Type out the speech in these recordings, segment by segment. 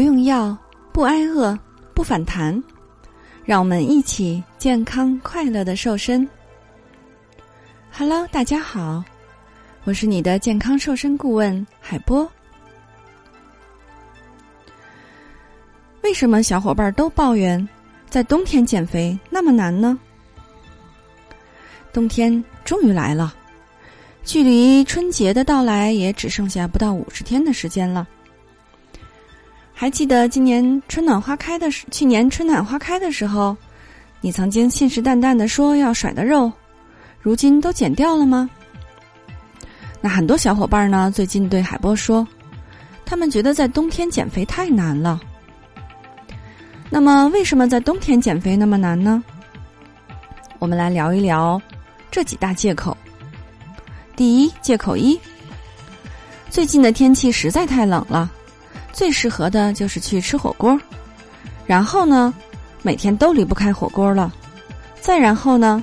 不用药，不挨饿，不反弹，让我们一起健康快乐的瘦身。Hello，大家好，我是你的健康瘦身顾问海波。为什么小伙伴都抱怨在冬天减肥那么难呢？冬天终于来了，距离春节的到来也只剩下不到五十天的时间了。还记得今年春暖花开的时，去年春暖花开的时候，你曾经信誓旦旦的说要甩的肉，如今都减掉了吗？那很多小伙伴呢，最近对海波说，他们觉得在冬天减肥太难了。那么，为什么在冬天减肥那么难呢？我们来聊一聊这几大借口。第一，借口一：最近的天气实在太冷了。最适合的就是去吃火锅，然后呢，每天都离不开火锅了。再然后呢，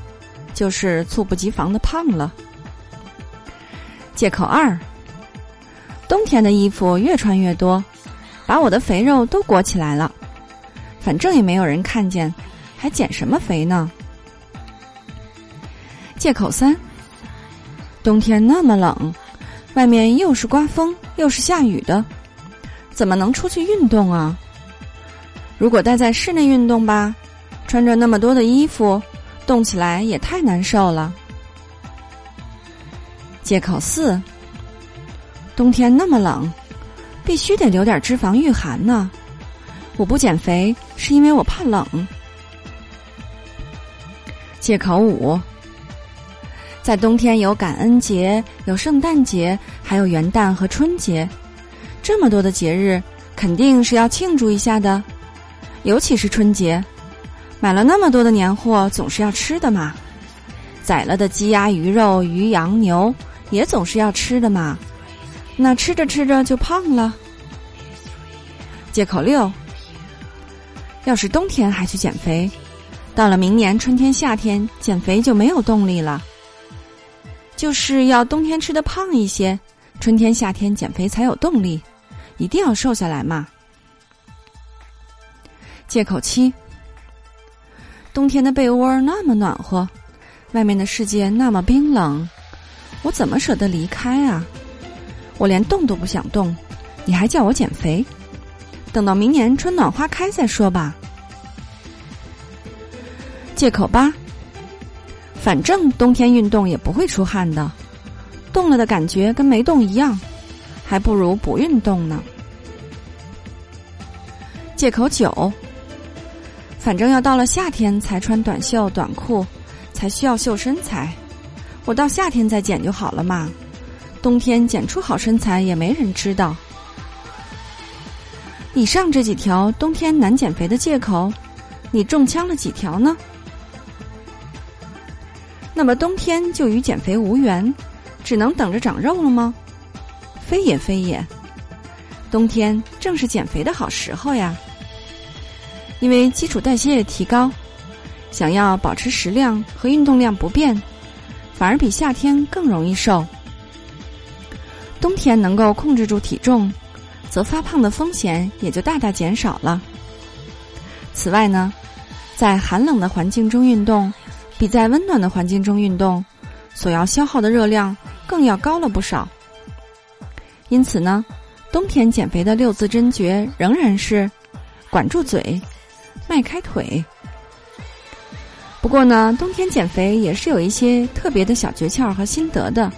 就是猝不及防的胖了。借口二：冬天的衣服越穿越多，把我的肥肉都裹起来了。反正也没有人看见，还减什么肥呢？借口三：冬天那么冷，外面又是刮风又是下雨的。怎么能出去运动啊？如果待在室内运动吧，穿着那么多的衣服，动起来也太难受了。借口四：冬天那么冷，必须得留点脂肪御寒呢。我不减肥是因为我怕冷。借口五：在冬天有感恩节，有圣诞节，还有元旦和春节。这么多的节日，肯定是要庆祝一下的，尤其是春节，买了那么多的年货，总是要吃的嘛。宰了的鸡鸭鱼肉、鱼羊牛，也总是要吃的嘛。那吃着吃着就胖了。借口六：要是冬天还去减肥，到了明年春天夏天减肥就没有动力了。就是要冬天吃的胖一些，春天夏天减肥才有动力。一定要瘦下来嘛！借口七：冬天的被窝那么暖和，外面的世界那么冰冷，我怎么舍得离开啊？我连动都不想动，你还叫我减肥？等到明年春暖花开再说吧。借口八：反正冬天运动也不会出汗的，动了的感觉跟没动一样。还不如不运动呢。借口九，反正要到了夏天才穿短袖短裤，才需要秀身材，我到夏天再减就好了嘛。冬天减出好身材也没人知道。以上这几条冬天难减肥的借口，你中枪了几条呢？那么冬天就与减肥无缘，只能等着长肉了吗？非也非也，冬天正是减肥的好时候呀。因为基础代谢提高，想要保持食量和运动量不变，反而比夏天更容易瘦。冬天能够控制住体重，则发胖的风险也就大大减少了。此外呢，在寒冷的环境中运动，比在温暖的环境中运动，所要消耗的热量更要高了不少。因此呢，冬天减肥的六字真诀仍然是：管住嘴，迈开腿。不过呢，冬天减肥也是有一些特别的小诀窍和心得的。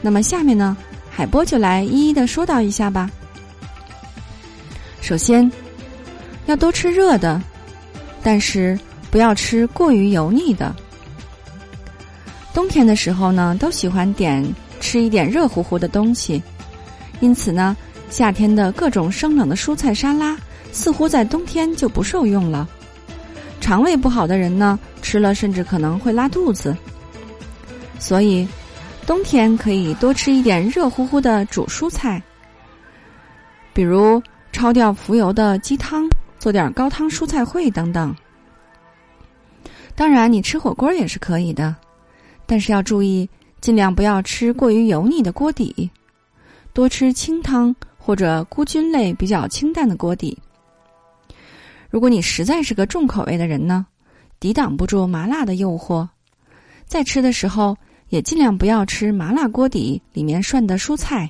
那么下面呢，海波就来一一的说道一下吧。首先，要多吃热的，但是不要吃过于油腻的。冬天的时候呢，都喜欢点吃一点热乎乎的东西。因此呢，夏天的各种生冷的蔬菜沙拉，似乎在冬天就不受用了。肠胃不好的人呢，吃了甚至可能会拉肚子。所以，冬天可以多吃一点热乎乎的煮蔬菜，比如焯掉浮油的鸡汤，做点高汤蔬菜烩等等。当然，你吃火锅也是可以的，但是要注意，尽量不要吃过于油腻的锅底。多吃清汤或者菇菌类比较清淡的锅底。如果你实在是个重口味的人呢，抵挡不住麻辣的诱惑，在吃的时候也尽量不要吃麻辣锅底里面涮的蔬菜，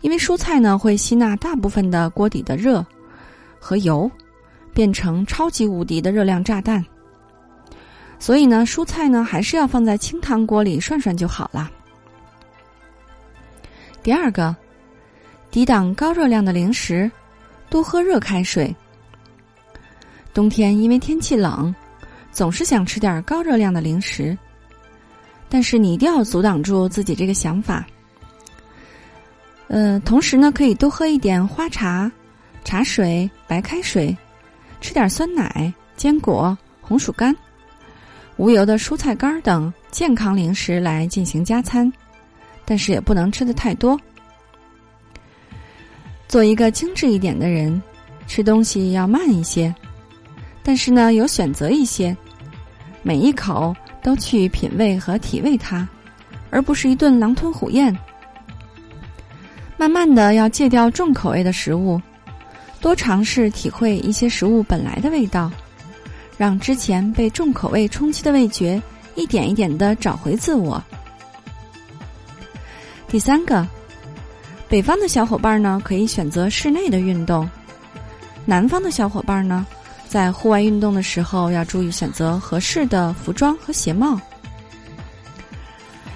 因为蔬菜呢会吸纳大部分的锅底的热和油，变成超级无敌的热量炸弹。所以呢，蔬菜呢还是要放在清汤锅里涮涮就好了。第二个，抵挡高热量的零食，多喝热开水。冬天因为天气冷，总是想吃点高热量的零食，但是你一定要阻挡住自己这个想法。呃，同时呢，可以多喝一点花茶、茶水、白开水，吃点酸奶、坚果、红薯干、无油的蔬菜干等健康零食来进行加餐，但是也不能吃的太多。做一个精致一点的人，吃东西要慢一些。但是呢，有选择一些，每一口都去品味和体味它，而不是一顿狼吞虎咽。慢慢的要戒掉重口味的食物，多尝试体会一些食物本来的味道，让之前被重口味冲击的味觉一点一点的找回自我。第三个，北方的小伙伴呢可以选择室内的运动，南方的小伙伴呢。在户外运动的时候，要注意选择合适的服装和鞋帽。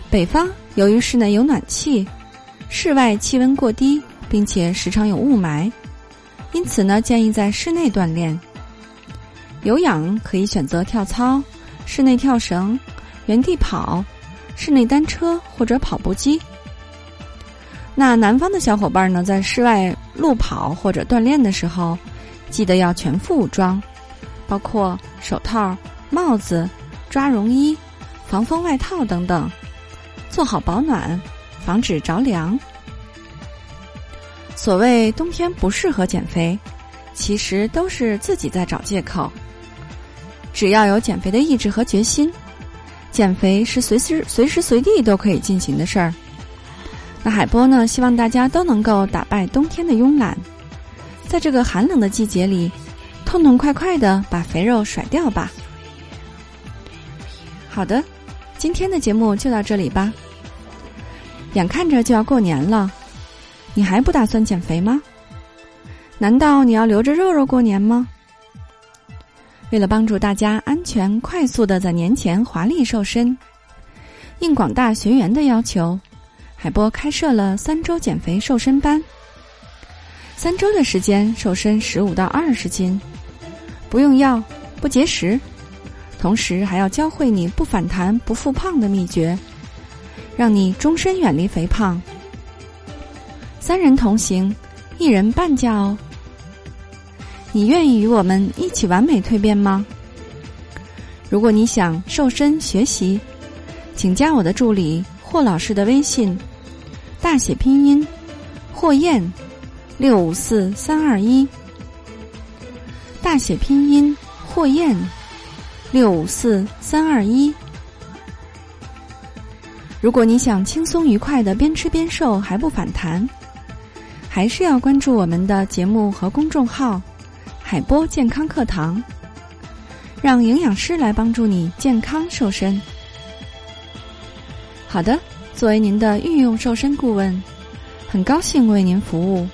北方由于室内有暖气，室外气温过低，并且时常有雾霾，因此呢，建议在室内锻炼。有氧可以选择跳操、室内跳绳、原地跑、室内单车或者跑步机。那南方的小伙伴呢，在室外路跑或者锻炼的时候。记得要全副武装，包括手套、帽子、抓绒衣、防风外套等等，做好保暖，防止着凉。所谓冬天不适合减肥，其实都是自己在找借口。只要有减肥的意志和决心，减肥是随时随时随地都可以进行的事儿。那海波呢？希望大家都能够打败冬天的慵懒。在这个寒冷的季节里，痛痛快快的把肥肉甩掉吧。好的，今天的节目就到这里吧。眼看着就要过年了，你还不打算减肥吗？难道你要留着肉肉过年吗？为了帮助大家安全快速的在年前华丽瘦身，应广大学员的要求，海波开设了三周减肥瘦身班。三周的时间瘦身十五到二十斤，不用药，不节食，同时还要教会你不反弹、不复胖的秘诀，让你终身远离肥胖。三人同行，一人半价哦。你愿意与我们一起完美蜕变吗？如果你想瘦身学习，请加我的助理霍老师的微信，大写拼音霍燕。六五四三二一，大写拼音霍燕，六五四三二一。如果你想轻松愉快的边吃边瘦还不反弹，还是要关注我们的节目和公众号“海波健康课堂”，让营养师来帮助你健康瘦身。好的，作为您的御用瘦身顾问，很高兴为您服务。